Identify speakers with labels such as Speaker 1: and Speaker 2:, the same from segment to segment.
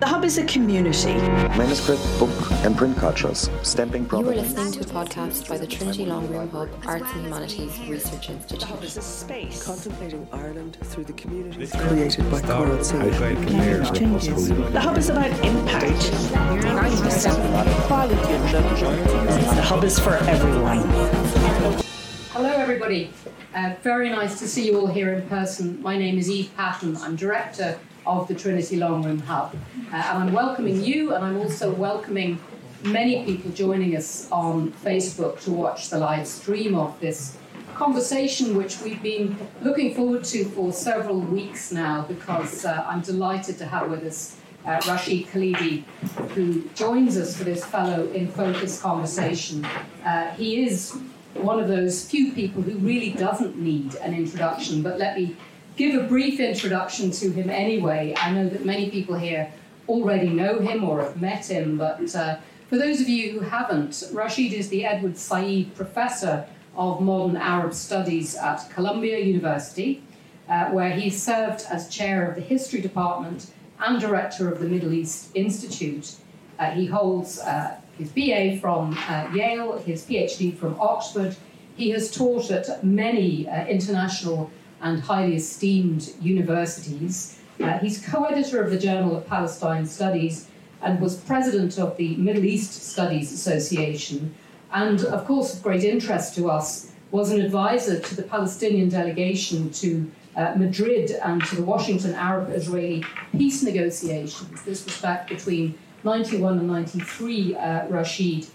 Speaker 1: The Hub is a community.
Speaker 2: Manuscript, book, and print cultures, stamping
Speaker 3: You are listening to a podcast by the Trinity Long Room Hub Arts and Humanities Research Institute.
Speaker 1: The Hub is a space.
Speaker 4: Contemplating Ireland through the community created by Coral Silver.
Speaker 1: changes. The Hub is about impact. The Hub is for everyone.
Speaker 5: Hello, everybody. Uh, very nice to see you all here in person. My name is Eve Patten. I'm director of the Trinity Long Room Hub. Uh, and I'm welcoming you, and I'm also welcoming many people joining us on Facebook to watch the live stream of this conversation, which we've been looking forward to for several weeks now, because uh, I'm delighted to have with us uh, Rashid Khalidi, who joins us for this Fellow in Focus conversation. Uh, he is one of those few people who really doesn't need an introduction, but let me give a brief introduction to him anyway. I know that many people here already know him or have met him, but uh, for those of you who haven't, Rashid is the Edward Said Professor of Modern Arab Studies at Columbia University, uh, where he served as chair of the History Department and director of the Middle East Institute. Uh, he holds uh, his BA from uh, Yale, his PhD from Oxford. He has taught at many uh, international and highly esteemed universities. Uh, he's co editor of the Journal of Palestine Studies and was president of the Middle East Studies Association. And of course, of great interest to us, was an advisor to the Palestinian delegation to uh, Madrid and to the Washington Arab Israeli peace negotiations. This was back between 91 and 93, uh, Rashid.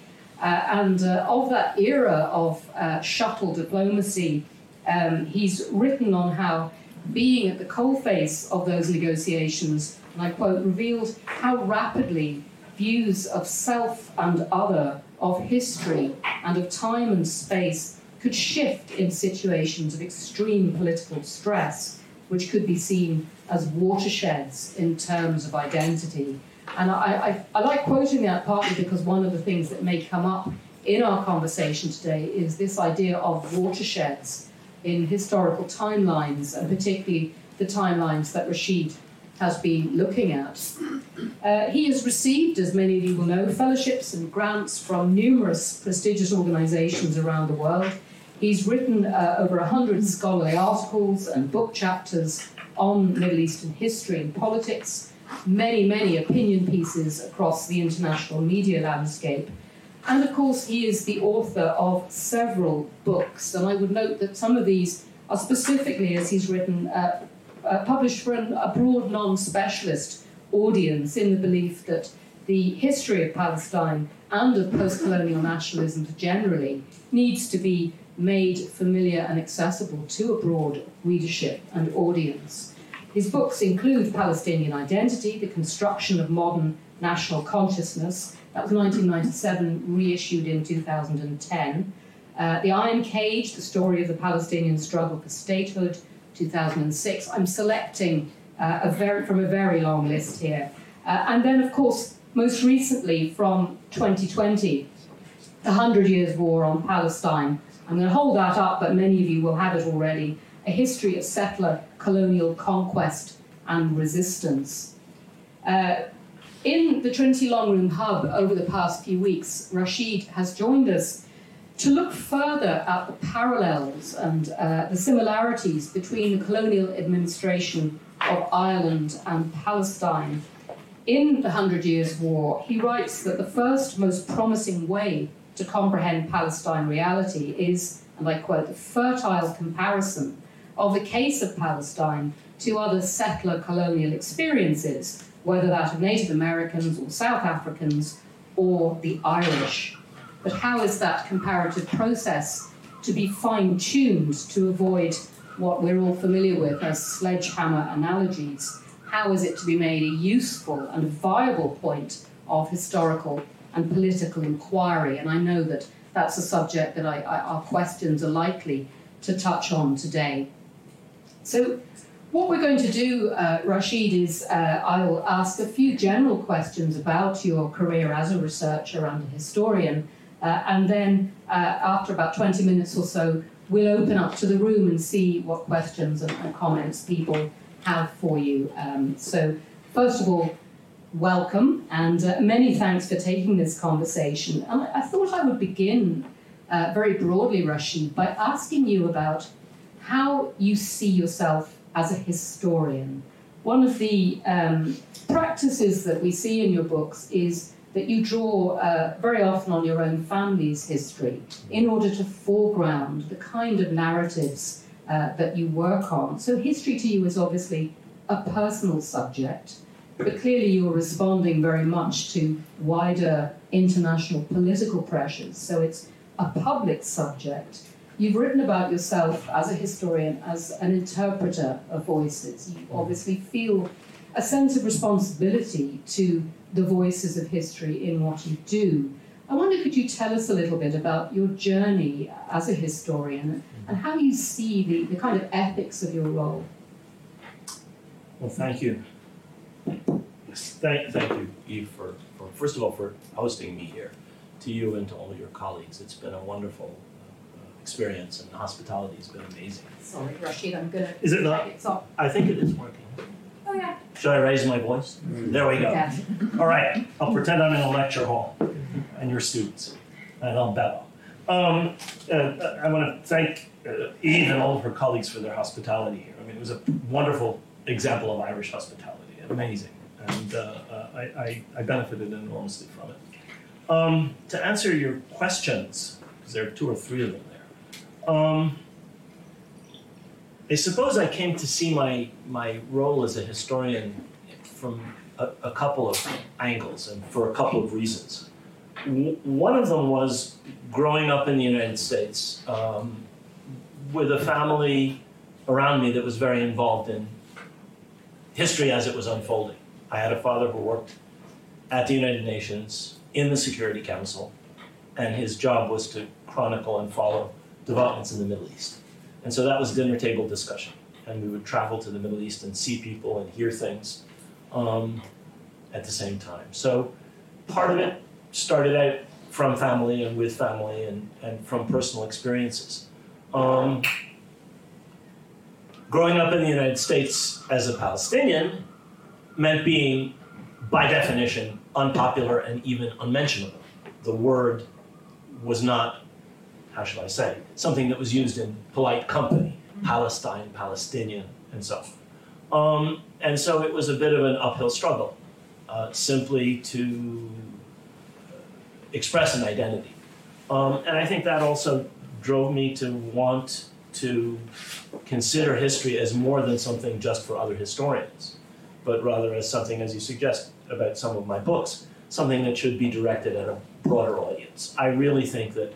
Speaker 5: Uh, and uh, of that era of uh, shuttle diplomacy, um, he's written on how being at the coalface of those negotiations, and I quote, revealed how rapidly views of self and other, of history and of time and space could shift in situations of extreme political stress, which could be seen as watersheds in terms of identity. And I, I, I like quoting that partly because one of the things that may come up in our conversation today is this idea of watersheds in historical timelines, and particularly the timelines that Rashid has been looking at. Uh, he has received, as many of you will know, fellowships and grants from numerous prestigious organisations around the world. He's written uh, over 100 scholarly articles and book chapters on Middle Eastern history and politics, many, many opinion pieces across the international media landscape. And of course, he is the author of several books. And I would note that some of these are specifically, as he's written, uh, uh, published for an, a broad non specialist audience in the belief that the history of Palestine and of post colonial nationalism generally needs to be made familiar and accessible to a broad readership and audience. His books include Palestinian Identity, The Construction of Modern National Consciousness, that was 1997, reissued in 2010. Uh, the Iron Cage, the story of the Palestinian struggle for statehood, 2006. I'm selecting uh, a very, from a very long list here. Uh, and then, of course, most recently from 2020, the Hundred Years' War on Palestine. I'm going to hold that up, but many of you will have it already. A history of settler colonial conquest and resistance. Uh, in the Trinity Long Room Hub over the past few weeks, Rashid has joined us to look further at the parallels and uh, the similarities between the colonial administration of Ireland and Palestine. In The Hundred Years' War, he writes that the first most promising way to comprehend Palestine reality is, and I quote, the fertile comparison of the case of Palestine to other settler colonial experiences whether that of Native Americans or South Africans or the Irish. But how is that comparative process to be fine tuned to avoid what we're all familiar with as sledgehammer analogies? How is it to be made a useful and viable point of historical and political inquiry? And I know that that's a subject that I, I, our questions are likely to touch on today. So, what we're going to do, uh, Rashid, is uh, I'll ask a few general questions about your career as a researcher and a historian, uh, and then uh, after about 20 minutes or so, we'll open up to the room and see what questions and, and comments people have for you. Um, so, first of all, welcome and uh, many thanks for taking this conversation. And I, I thought I would begin uh, very broadly, Rashid, by asking you about how you see yourself as a historian. One of the um, practices that we see in your books is that you draw uh, very often on your own family's history in order to foreground the kind of narratives uh, that you work on. So, history to you is obviously a personal subject, but clearly you're responding very much to wider international political pressures. So, it's a public subject. You've written about yourself as a historian, as an interpreter of voices. You mm. obviously feel a sense of responsibility to the voices of history in what you do. I wonder, could you tell us a little bit about your journey as a historian mm. and how you see the, the kind of ethics of your role?
Speaker 6: Well, thank you. Thank, thank you, Eve, for, for, first of all, for hosting me here. To you and to all your colleagues, it's been a wonderful experience, and the hospitality has been amazing.
Speaker 5: Sorry, Rashid, I'm gonna.
Speaker 6: Is it not?
Speaker 5: It's off.
Speaker 6: I think it is working.
Speaker 5: Oh yeah.
Speaker 6: Should I raise my voice? There we go.
Speaker 5: Yeah.
Speaker 6: All right, I'll pretend I'm in a lecture hall and your students, and I'll bellow. Um, uh, I want to thank uh, Eve and all of her colleagues for their hospitality here. I mean, it was a wonderful example of Irish hospitality, amazing, and uh, uh, I, I, I benefited enormously from it. Um, to answer your questions, because there are two or three of them there, um, I suppose I came to see my, my role as a historian from a, a couple of angles and for a couple of reasons. W- one of them was growing up in the United States um, with a family around me that was very involved in history as it was unfolding. I had a father who worked at the United Nations in the Security Council, and his job was to chronicle and follow developments in the Middle East. And so that was dinner table discussion. And we would travel to the Middle East and see people and hear things um, at the same time. So part of it started out from family and with family and, and from personal experiences. Um, growing up in the United States as a Palestinian meant being, by definition, unpopular and even unmentionable. The word was not, how should I say, something that was used in polite company Palestine, Palestinian, and so on. Um, and so it was a bit of an uphill struggle uh, simply to express an identity. Um, and I think that also drove me to want to consider history as more than something just for other historians, but rather as something, as you suggest about some of my books, something that should be directed at a broader audience. I really think that,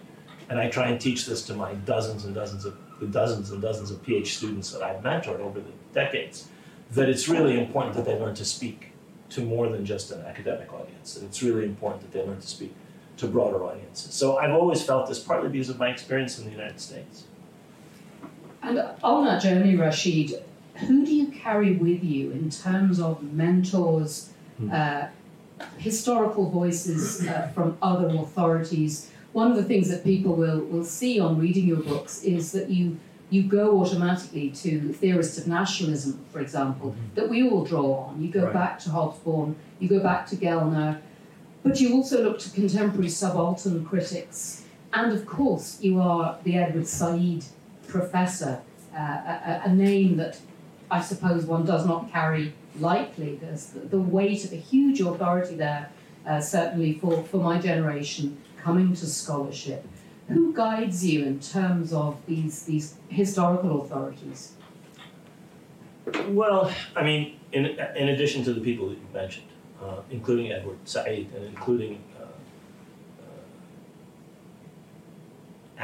Speaker 6: and I try and teach this to my dozens and dozens of the dozens and dozens of PhD students that I've mentored over the decades, that it's really important that they learn to speak to more than just an academic audience. That it's really important that they learn to speak to broader audiences. So I've always felt this partly because of my experience in the United States.
Speaker 5: And on that journey, Rashid, who do you carry with you in terms of mentors, uh, historical voices uh, from other authorities? One of the things that people will, will see on reading your books is that you you go automatically to theorists of nationalism, for example, that we all draw on. You go
Speaker 6: Right.
Speaker 5: back to Hobsbawm, you go back to Gellner, but you also look to contemporary subaltern critics. And of course, you are the Edward Said Professor, uh, a, a- a name that I suppose one does not carry lightly. There's the, the weight of a huge authority there, uh, certainly for, for my generation, coming to scholarship. Who guides you in terms of these, these historical authorities?
Speaker 6: Well, I mean, in, in addition to the people that you mentioned, uh, including Edward Said and including uh,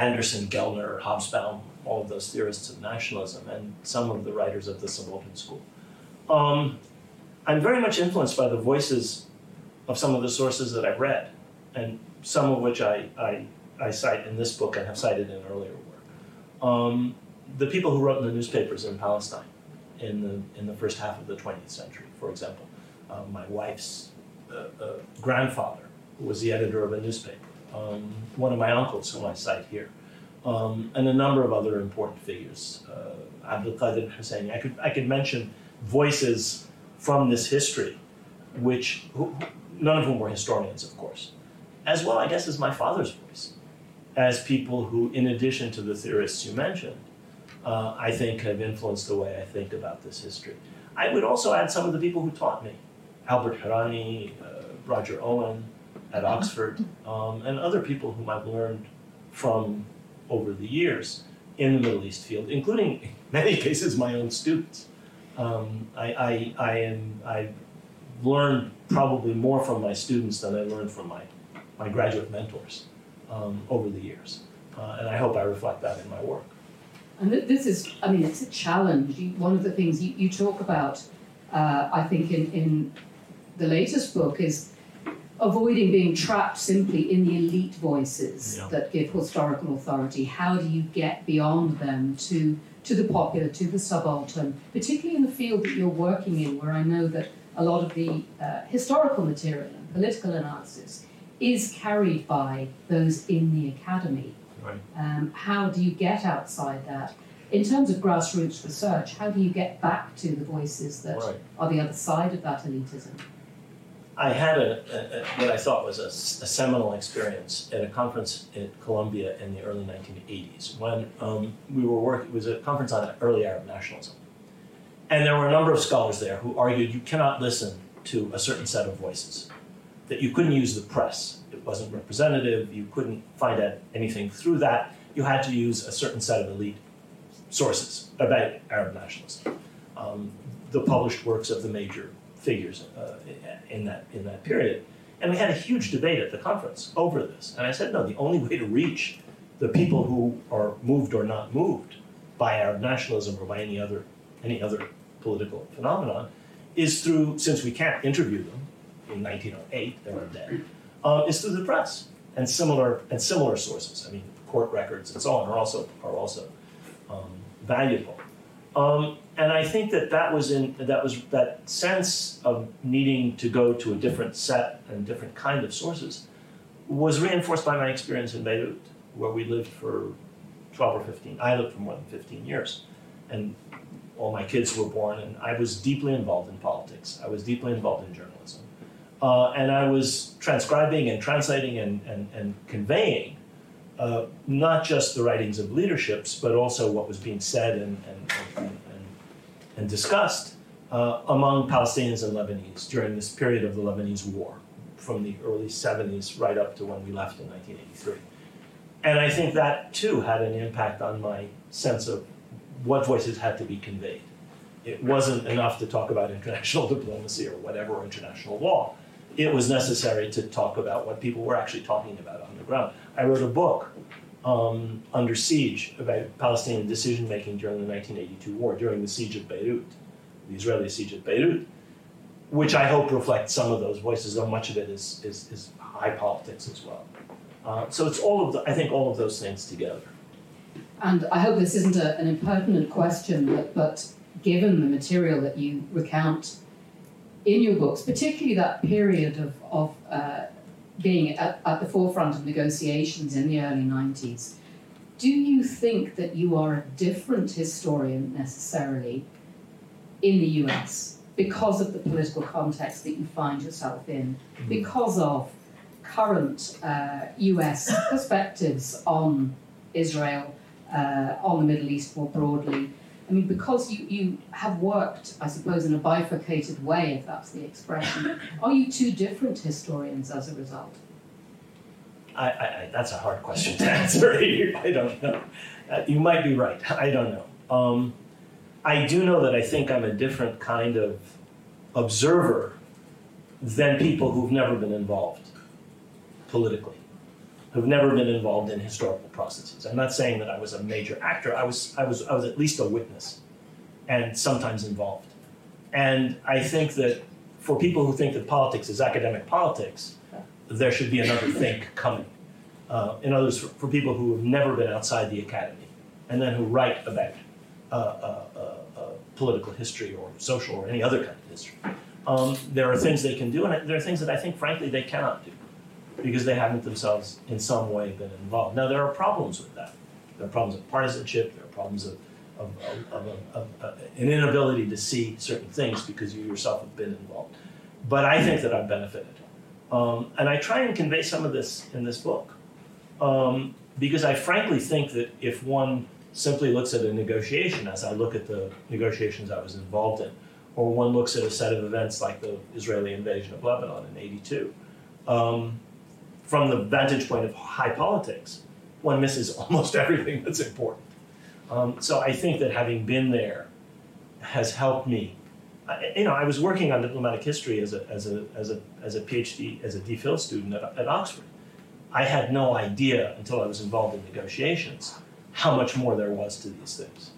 Speaker 6: uh, Anderson, Gellner, Hobsbawm, all of those theorists of nationalism, and some of the writers of the subaltern school. Um, I'm very much influenced by the voices of some of the sources that I've read, and some of which I, I, I cite in this book and have cited in earlier work. Um, the people who wrote in the newspapers in Palestine in the in the first half of the 20th century. For example, uh, my wife's uh, uh, grandfather was the editor of a newspaper. Um, one of my uncles, whom I cite here, um, and a number of other important figures. Uh, Abdul Qadir Husseini. I could I could mention voices from this history which who, none of whom were historians, of course, as well, I guess, as my father's voice, as people who, in addition to the theorists you mentioned, uh, I think have influenced the way I think about this history. I would also add some of the people who taught me, Albert Hourani, uh, Roger Owen at Oxford, um, and other people whom I've learned from over the years in the Middle East field, including in many cases my own students. Um, I, I, I am I learned probably more from my students than I learned from my, my graduate mentors um, over the years, uh, and I hope I reflect that in my work.
Speaker 5: And this is, I mean, it's a challenge. You, one of the things you, you talk about, uh, I think, in, in the latest book is avoiding being trapped simply in the elite voices
Speaker 6: Yeah.
Speaker 5: that give historical authority. How do you get beyond them to, to the popular, to the subaltern, particularly in the field that you're working in, where I know that a lot of the uh, historical material and political analysis is carried by those in the academy.
Speaker 6: Right.
Speaker 5: Um, how do you get outside that? In terms of grassroots research, how do you get back to the voices that
Speaker 6: Right.
Speaker 5: are the other side of that elitism?
Speaker 6: I had a, a, a what I thought was a seminal experience at a conference at Columbia in the early 1980s when um, we were working. It was a conference on early Arab nationalism, and there were a number of scholars there who argued you cannot listen to a certain set of voices, that you couldn't use the press. It wasn't representative. You couldn't find out anything through that. You had to use a certain set of elite sources about Arab nationalism. Um, the published works of the major figures uh, in that in that period. And we had a huge debate at the conference over this. And I said, no, the only way to reach the people who are moved or not moved by Arab nationalism or by any other any other political phenomenon is through, since we can't interview them in 1908, they were dead, uh, is through the press and similar and similar sources. I mean, court records and so on are also are also um, valuable. Um, and I think that that was in that was that sense of needing to go to a different set and different kind of sources was reinforced by my experience in Beirut, where we lived for 12 or 15. I lived for more than 15 years, and all my kids were born, and I was deeply involved in politics. I was deeply involved in journalism, uh, and I was transcribing and translating and and, and conveying uh, not just the writings of leaderships, but also what was being said and, and, and, and, discussed uh, among Palestinians and Lebanese during this period of the Lebanese war, from the early 70s right up to when we left in 1983. And I think that too had an impact on my sense of what voices had to be conveyed. It wasn't enough to talk about international diplomacy or whatever, international law. It was necessary to talk about what people were actually talking about on the ground. I wrote a book, um, Under Siege, about Palestinian decision making during the 1982 war, during the siege of Beirut, the Israeli siege of Beirut, which I hope reflects some of those voices, though much of it is, is, is high politics as well. Uh, so it's all of the, I think all of those things together.
Speaker 5: And I hope this isn't a, an impertinent question, but, but given the material that you recount in your books, particularly that period of, of uh, being at, at the forefront of negotiations in the early 90s, do you think that you are a different historian necessarily in the US because of the political context that you find yourself in, because of current uh, US perspectives on Israel, uh, on the Middle East more broadly? I mean, because you, you have worked, I suppose, in a bifurcated way, if that's the expression, are you two different historians as a result?
Speaker 6: I, I, I, that's a hard question to answer. I don't know. Uh, you might be right. I don't know. Um, I do know that I think I'm a different kind of observer than people who've never been involved politically, who've never been involved in historical processes. I'm not saying that I was a major actor. I was, I was, I was at least a witness, and sometimes involved. And I think that for people who think that politics is academic politics, there should be another think coming. Uh, in others, for, for people who have never been outside the academy, and then who write about uh, uh, uh, uh, political history or social or any other kind of history, um, there are things they can do, and there are things that I think, frankly, they cannot do because they haven't themselves, in some way, been involved. Now, there are problems with that. There are problems of partisanship. There are problems of, of, of, of, of an inability to see certain things because you yourself have been involved. but I think that I've benefited. Um, and I try and convey some of this in this book. Um, because I frankly think that if one simply looks at a negotiation, as I look at the negotiations I was involved in, or one looks at a set of events like the Israeli invasion of Lebanon in 82, um, from the vantage point of high politics, one misses almost everything that's important. Um, so I think that having been there has helped me. I, you know, I was working on diplomatic history as a, as a, as a, as a PhD, as a DPhil student at, at Oxford. I had no idea until I was involved in negotiations how much more there was to these things.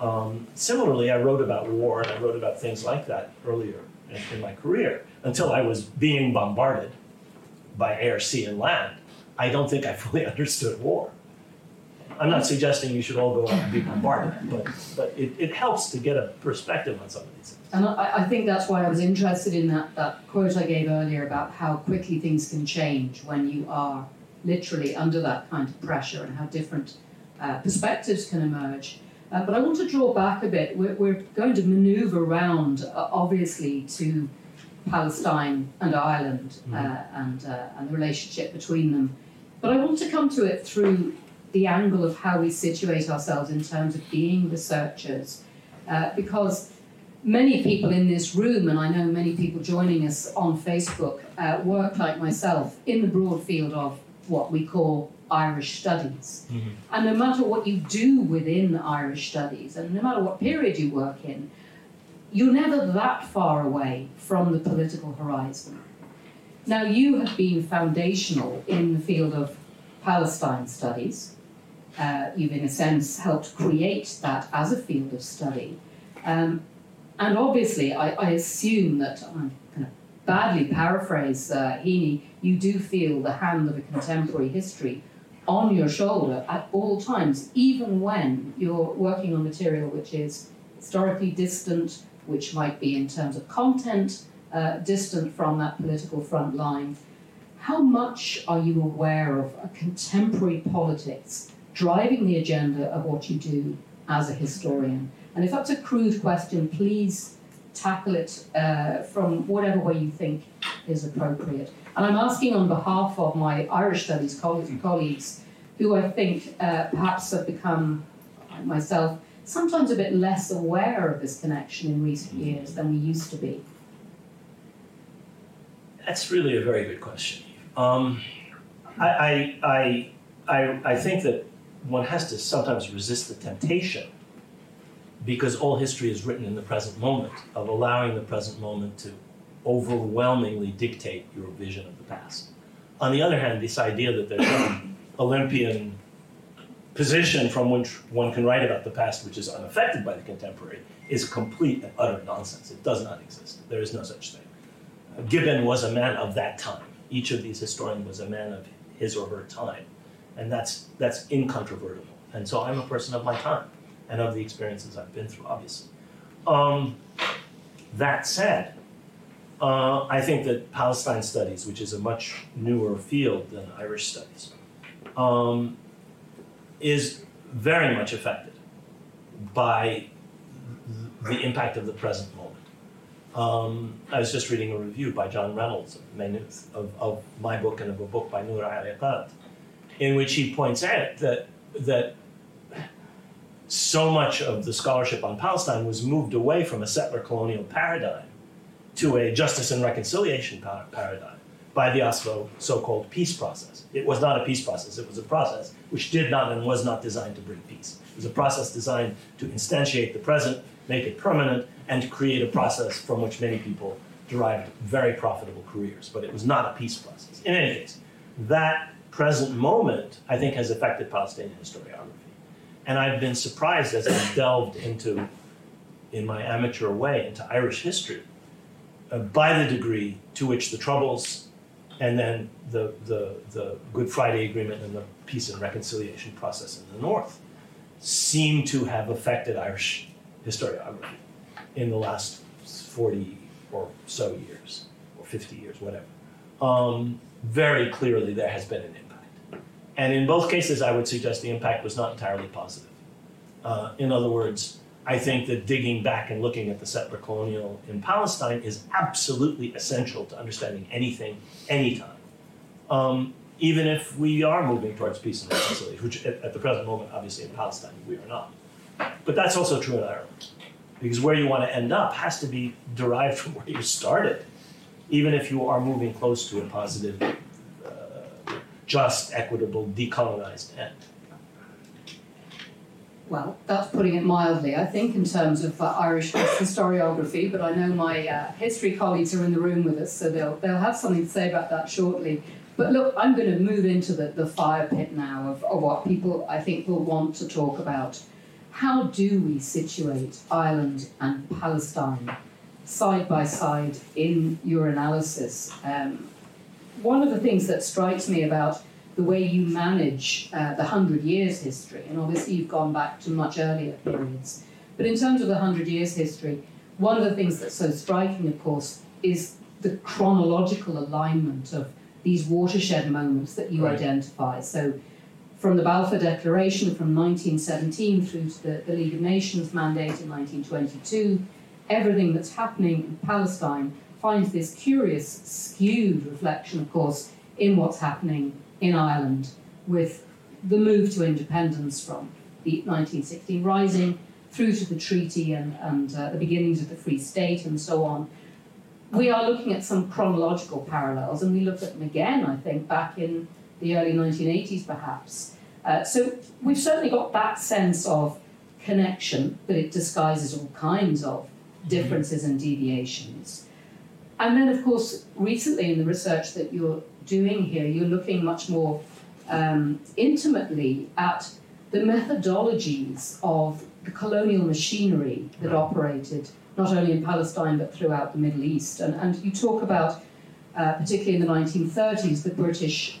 Speaker 6: Um, similarly, I wrote about war and I wrote about things like that earlier in, in my career until I was being bombarded by air, sea, and land. I don't think I fully understood war. I'm not suggesting you should all go out and be bombarded, but, but it, it helps to get a perspective on some of these things.
Speaker 5: And I, I think that's why I was interested in that, that quote I gave earlier about how quickly things can change when you are literally under that kind of pressure and how different uh, perspectives can emerge. Uh, but I want to draw back a bit. We're, we're going to maneuver around, uh, obviously, to Palestine and Ireland uh, and, uh, and the relationship between them. But I want to come to it through the angle of how we situate ourselves in terms of being researchers, uh, because many people in this room, and I know many people joining us on Facebook, uh, work like myself in the broad field of what we call Irish studies.
Speaker 6: Mhm.
Speaker 5: And no matter what you do within Irish studies, and no matter what period you work in, you're never that far away from the political horizon. Now, you have been foundational in the field of Palestine studies. Uh, you've, in a sense, helped create that as a field of study. Um, and obviously, I, I assume that I'm going to badly paraphrase uh, Heaney, you do feel the hand of a contemporary history on your shoulder at all times, even when you're working on material which is historically distant, which might be in terms of content uh, distant from that political front line. How much are you aware of a contemporary politics driving the agenda of what you do as a historian? And if that's a crude question, please tackle it uh, from whatever way you think is appropriate. And I'm asking on behalf of my Irish Studies coll- colleagues, who I think uh, perhaps have become, myself, sometimes a bit less aware of this connection in recent years than we used to be.
Speaker 6: That's really a very good question. Um, I, I, I, I, I think that one has to sometimes resist the temptation because all history is written in the present moment of allowing the present moment to overwhelmingly dictate your vision of the past. On the other hand, this idea that there's some Olympian position from which one can write about the past which is unaffected by the contemporary is complete and utter nonsense. It does not exist. There is no such thing. Gibbon was a man of that time. Each of these historians was a man of his or her time. And that's, that's incontrovertible. And so I'm a person of my time and of the experiences I've been through, obviously. Um, that said, uh, I think that Palestine studies, which is a much newer field than Irish studies, um, is very much affected by the impact of the present moment. Um, I was just reading a review by John Reynolds of of, of my book and of a book by Noor Erakat, in which he points out that that so much of the scholarship on Palestine was moved away from a settler colonial paradigm to a justice and reconciliation par- paradigm by the Oslo so-called peace process. It was not a peace process, it was a process which did not and was not designed to bring peace. It was a process designed to instantiate the present, make it permanent, and create a process from which many people derived very profitable careers. But it was not a peace process. In any case, that present moment, I think, has affected Palestinian historiography. And I've been surprised as I've delved into, in my amateur way, into Irish history, uh, by the degree to which the Troubles and then the, the, the Good Friday Agreement and the peace and reconciliation process in the North seem to have affected Irish historiography in the last 40 or so years, or 50 years, whatever. Um, very clearly, there has been an impact. And in both cases, I would suggest the impact was not entirely positive. Uh, in other words, I think that digging back and looking at the settler colonial in Palestine is absolutely essential to understanding anything, anytime. Um, even if we are moving towards peace and reconciliation, which at, at the present moment, obviously in Palestine, we are not. But that's also true in Ireland, because where you want to end up has to be derived from where you started, even if you are moving close to a positive, uh, just, equitable, decolonized end.
Speaker 5: Well, that's putting it mildly, I think, in terms of uh, Irish historiography, but I know my uh, history colleagues are in the room with us, so they'll, they'll have something to say about that shortly. But look, I'm going to move into the, the fire pit now of, of what people, I think, will want to talk about. How do we situate Ireland and Palestine side by side in your analysis? Um, one of the things that strikes me about the way you manage uh, the Hundred Years history, and obviously you've gone back to much earlier periods, but in terms of the Hundred Years history, one of the things that's so striking, of course, is the chronological alignment of these watershed moments that you
Speaker 6: Right.
Speaker 5: identify. So, from the Balfour Declaration from 1917 through to the, the League of Nations mandate in 1922, everything that's happening in Palestine finds this curious, skewed reflection, of course, in what's happening in Ireland with the move to independence from the 1916 Rising through to the treaty and, and uh, the beginnings of the Free State and so on. We are looking at some chronological parallels, and we look at them again, I think, back in the early 1980s perhaps. Uh, so we've certainly got that sense of connection, but it disguises all kinds of differences and deviations. And then, of course, recently in the research that you're doing here, you're looking much more um, intimately at the methodologies of the colonial machinery that
Speaker 6: Right.
Speaker 5: operated not only in Palestine but throughout the Middle East. And, and you talk about, uh, particularly in the 1930s, the British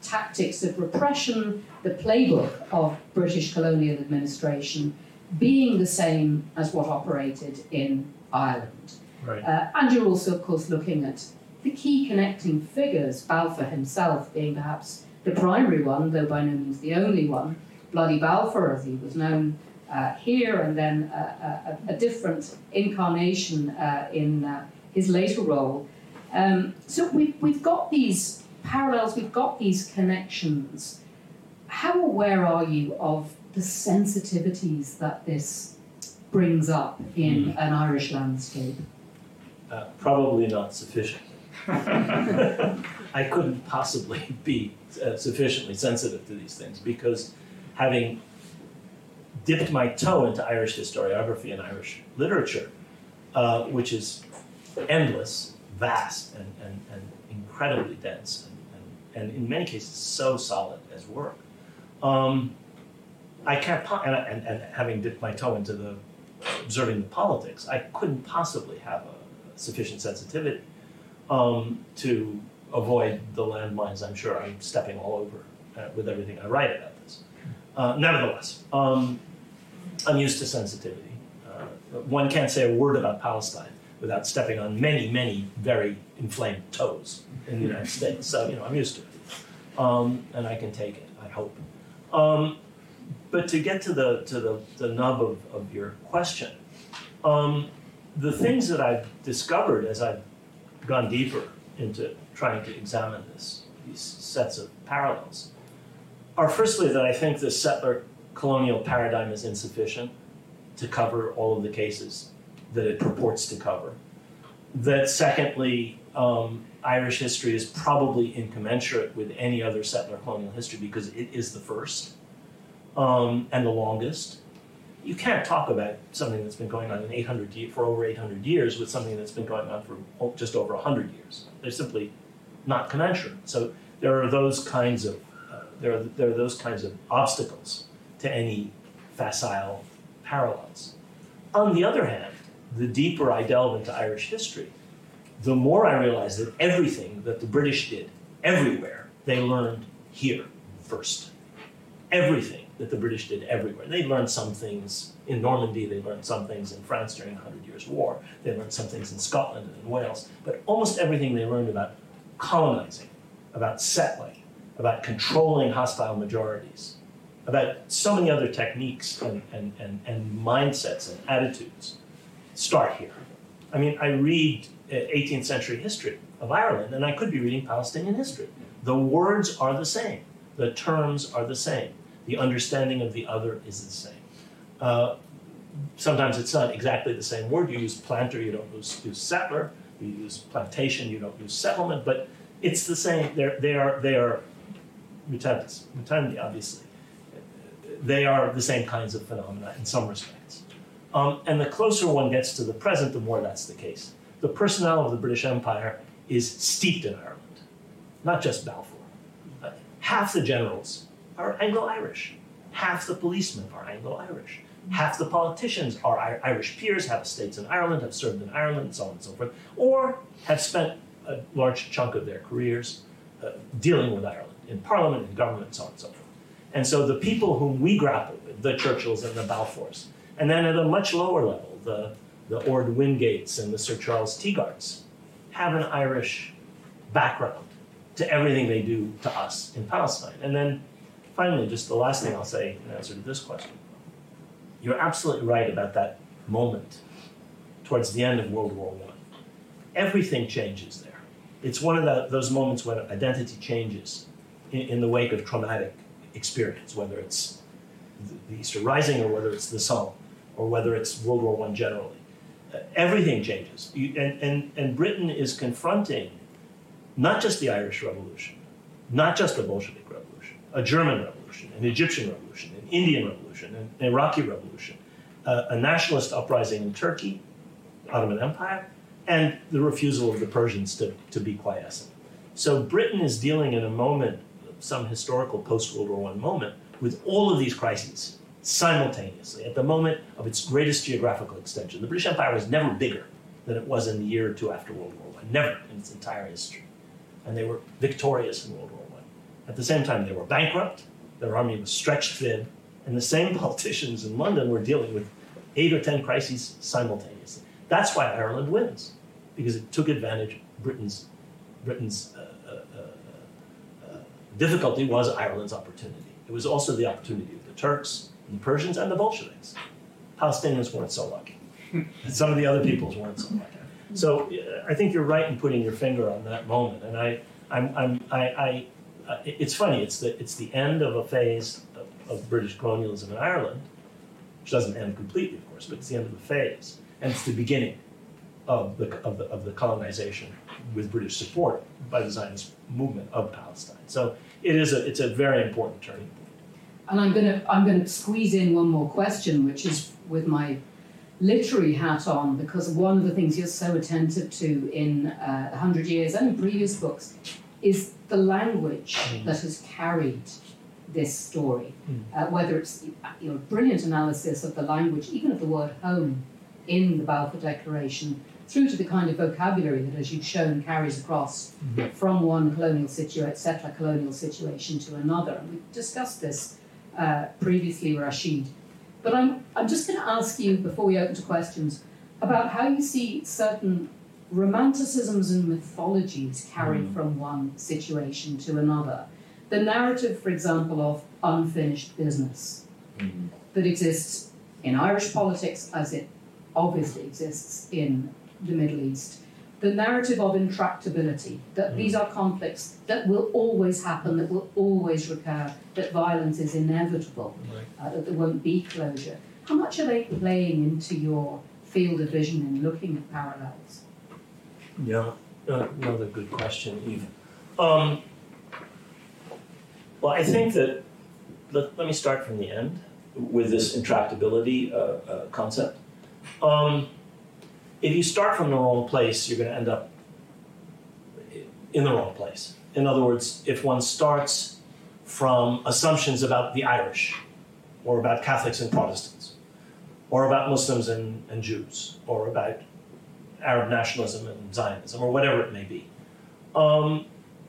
Speaker 5: tactics of repression, the playbook of British colonial administration being the same as what operated in Ireland.
Speaker 6: Right.
Speaker 5: Uh, and you're also, of course, looking at the key connecting figures, Balfour himself being perhaps the primary one, though by no means the only one. Bloody Balfour, as he was known uh, here, and then uh, a, a, a different incarnation uh, in uh, his later role. Um, so we've, we've got these parallels, we've got these connections. How aware are you of the sensitivities that this brings up in an Irish landscape?
Speaker 6: Uh, probably not sufficient. I couldn't possibly be uh, sufficiently sensitive to these things because having dipped my toe into Irish historiography and Irish literature, uh, which is endless, vast, and, and, and incredibly dense, and, and, and in many cases so solid as work. Um, I can't, po- and, and, and having dipped my toe into the observing the politics, I couldn't possibly have a sufficient sensitivity um, to avoid the landmines I'm sure I'm stepping all over uh, with everything I write about this. Uh, nevertheless, um, I'm used to sensitivity. Uh, one can't say a word about Palestine without stepping on many, many very inflamed toes in the United States. So, you know, I'm used to it. Um, and I can take it, I hope. Um, but to get to the, to the, the nub of, of your question, um, the things that I've discovered as I've gone deeper into trying to examine this, these sets of parallels, are firstly that I think the settler colonial paradigm is insufficient to cover all of the cases that it purports to cover. That secondly, um, Irish history is probably incommensurate with any other settler colonial history because it is the first um, and the longest. You can't talk about something that's been going on in 800 ye- for over 800 years with something that's been going on for just over 100 years. They're simply not commensurate. So there are those kinds of uh, there are there are those kinds of obstacles to any facile parallels. On the other hand, the deeper I delve into Irish history, the more I realize that everything that the British did everywhere, they learned here first. Everything that the British did everywhere. They learned some things in Normandy, they learned some things in France during the Hundred Years' War, they learned some things in Scotland and in Wales, but almost everything they learned about colonizing, about settling, about controlling hostile majorities, about so many other techniques and, and, and, and mindsets and attitudes start here. I mean, I read uh, 18th century history of Ireland, and I could be reading Palestinian history. The words are the same, the terms are the same, the understanding of the other is the same. Uh, sometimes it's not exactly the same word. You use planter, you don't use, use settler. You use plantation, you don't use settlement, but it's the same. They're, they are, they are mutantes, mutandi, obviously. They are the same kinds of phenomena in some respects. Um, and the closer one gets to the present, the more that's the case. The personnel of the British Empire is steeped in Ireland, not just Balfour. Uh, half the generals are Anglo Irish, half the policemen are Anglo Irish, half the politicians are Irish peers, have estates in Ireland, have served in Ireland, and so on and so forth, or have spent a large chunk of their careers uh, dealing with Ireland in parliament, in government, and so on and so forth. And so the people whom we grapple with, the Churchills and the Balfours, and then at a much lower level, the, the Orde Wingates and the Sir Charles Tegarts, have an Irish background to everything they do to us in Palestine. And then finally, just the last thing I'll say in answer to this question. You're absolutely right about that moment towards the end of World War I. Everything changes there. It's one of the, those moments when identity changes in, in the wake of traumatic experience, whether it's the, Easter Rising or whether it's the Somme or whether it's World War I generally. Uh, everything changes. You, and, and, and Britain is confronting not just the Irish Revolution, not just the Bolshevik revolution, a German revolution, an Egyptian revolution, an Indian revolution, an Iraqi revolution, uh, a nationalist uprising in Turkey, Ottoman Empire, and the refusal of the Persians to, to be quiescent. So Britain is dealing in a moment, some historical post World War I moment, with all of these crises simultaneously at the moment of its greatest geographical extension. The British Empire was never bigger than it was in the year or two after World War I, never in its entire history. And they were victorious in World War I. At the same time, they were bankrupt, their army was stretched thin, and the same politicians in London were dealing with eight or ten crises simultaneously. That's why Ireland wins, because it took advantage of Britain's, Britain's uh, uh, uh, uh, difficulty was Ireland's opportunity. It was also the opportunity of the Turks, and the Persians, and the Bolsheviks. Palestinians weren't so lucky. and some of the other peoples weren't so lucky. So uh, I think you're right in putting your finger on that moment. And I, I'm, I'm, I, I uh, it- it's funny. It's the, it's the end of a phase of, of British colonialism in Ireland, which doesn't end completely, of course, but it's the end of the phase, and it's the beginning of the, of the, of the colonization with British support by the Zionist movement of Palestine. So it is a, it's a very important turning point.
Speaker 5: And I'm gonna I'm gonna squeeze in one more question, which is with my literary hat on, because one of the things you're so attentive to in uh, Hundred Years and in previous books is the language that has carried this story. Uh, whether it's your brilliant analysis of the language, even of the word home in the Balfour Declaration, through to the kind of vocabulary that, as you've shown, carries across from one colonial situation, settler colonial situation to another. And we've discussed this uh, previously, Rashid. But I'm, I'm just going to ask you, before we open to questions, about how you see certain romanticisms and mythologies carried hmm. from one situation to another. The narrative, for example, of unfinished business hmm. that exists in Irish politics as it obviously exists in the Middle East. The narrative of intractability, that these hmm. are conflicts that will always happen, that will always recur, that violence is inevitable, uh, that there won't be closure. How much are they playing into your field of vision in looking at parallels?
Speaker 6: Yeah, uh, another good question, Eve. Um, well, I think that let, let me start from the end with this intractability uh, uh, concept. Um, if you start from the wrong place, you're going to end up in the wrong place. In other words, if one starts from assumptions about the Irish, or about Catholics and Protestants, or about Muslims and, and Jews, or about Arab nationalism and Zionism, or whatever it may be. Um,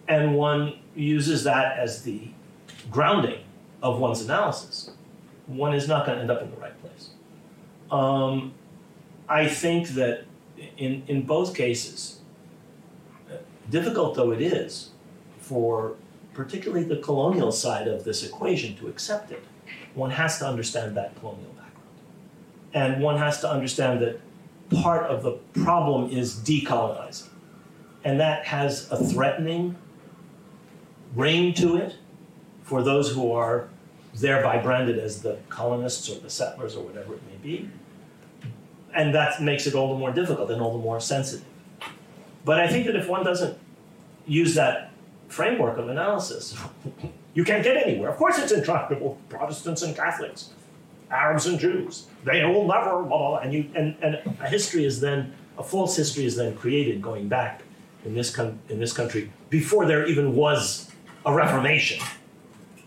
Speaker 6: and one uses that as the grounding of one's analysis. One is not going to end up in the right place. Um, I think that in, in both cases, difficult though it is for particularly the colonial side of this equation to accept it, one has to understand that colonial background. And one has to understand that part of the problem is decolonizing. And that has a threatening ring to it for those who are thereby branded as the colonists or the settlers or whatever it may be. And that makes it all the more difficult and all the more sensitive. But I think that if one doesn't use that framework of analysis, you can't get anywhere. Of course, it's intractable. Protestants and Catholics, Arabs and Jews, they will never, blah, blah, blah. And, you, and, and a history is then, a false history is then created going back in this, com- in this country before there even was a Reformation.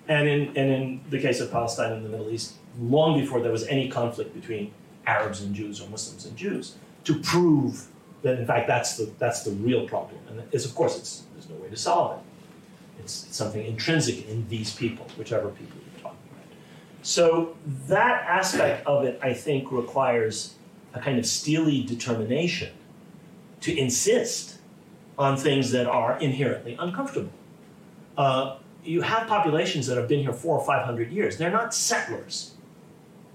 Speaker 6: And in, and in the case of Palestine and the Middle East, long before there was any conflict between Arabs and Jews or Muslims and Jews, to prove that in fact that's the, that's the real problem. And it's, of course, it's, there's no way to solve it. It's something intrinsic in these people, whichever people. So that aspect of it, I think, requires a kind of steely determination to insist on things that are inherently uncomfortable. Uh, you have populations that have been here four or five hundred years. They're not settlers.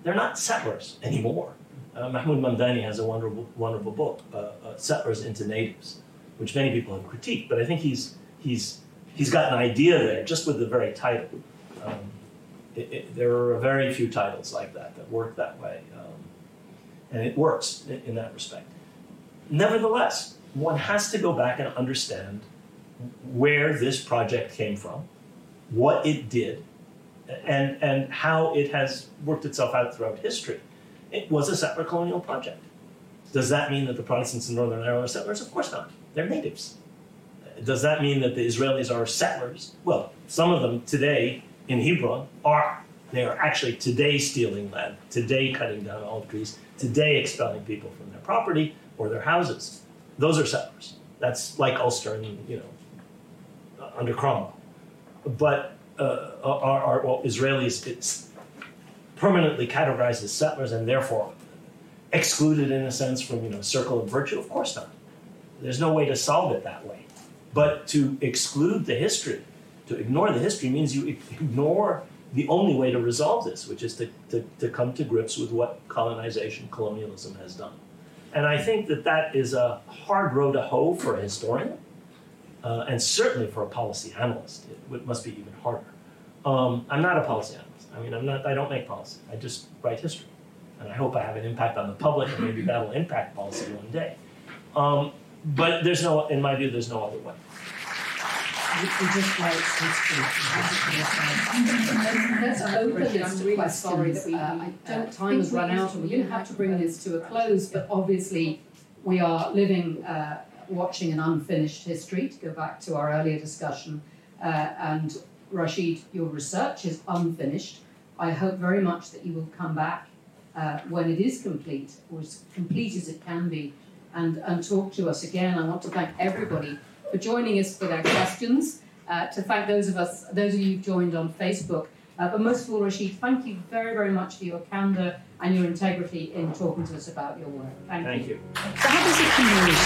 Speaker 6: They're not settlers anymore. Uh, Mahmood Mamdani has a wonderful, wonderful book, uh, uh, Settlers into Natives, which many people have critiqued, but I think he's, he's, he's got an idea there just with the very title. Um, there are very few titles like that that work that way, um, and it works in, in that respect. Nevertheless, one has to go back and understand where this project came from, what it did, and, and how it has worked itself out throughout history. It was a settler colonial project. Does that mean that the Protestants in Northern Ireland are settlers? Of course not. They're natives. Does that mean that the Israelis are settlers? Well, some of them today in Hebron are. They are actually today stealing land, today cutting down olive trees, today expelling people from their property or their houses. Those are settlers. That's like Ulster and, you know, under Cromwell. But uh, are, are well, Israelis it's permanently categorized as settlers and therefore excluded in a sense from you know circle of virtue? Of course not. There's no way to solve it that way. But to exclude the history, to ignore the history means you ignore the only way to resolve this, which is to, to, to come to grips with what colonization, colonialism has done. And I think that that is a hard row to hoe for a historian, uh, and certainly for a policy analyst. It, it must be even harder. Um, I'm not a policy analyst. I mean, I'm not. I don't make policy. I just write history, and I hope I have an impact on the public, and maybe that'll impact policy one day. Um, but there's no, in my view, there's no other way.
Speaker 5: Just write Let's open this to questions.
Speaker 3: sorry that we-
Speaker 5: Uh,
Speaker 3: uh,
Speaker 5: don't, time has run out and we're going to have to bring this to a close, but obviously we are living, uh, watching an unfinished history, to go back to our earlier discussion. Uh, and Rashid, your research is unfinished. I hope very much that you will come back uh, when it is complete, or as complete as it can be, and, and talk to us again. I want to thank everybody for joining us for their questions. Uh, to thank those of us, those of you who've joined on Facebook. Uh, but most of all, Rashid, thank you very, very much for your candour and your integrity in talking to us about your work. Thank,
Speaker 6: Thank you.
Speaker 1: The Hub is a community.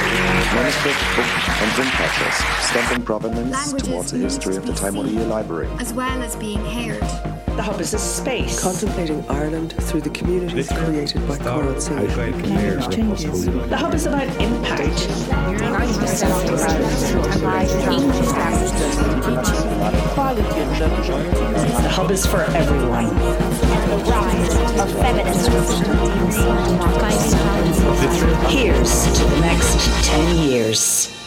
Speaker 2: Manuscript, book, and print cultures, stamping provenance towards the history of the Taimuriya library.
Speaker 7: as well as being heard.
Speaker 1: The Hub is a space.
Speaker 4: Contemplating Ireland through the communities created by Coral Sea.
Speaker 1: changes. The Hub is about impact. The Hub is for everyone.
Speaker 8: the rise of feminism.
Speaker 1: Here's to the next 10 years.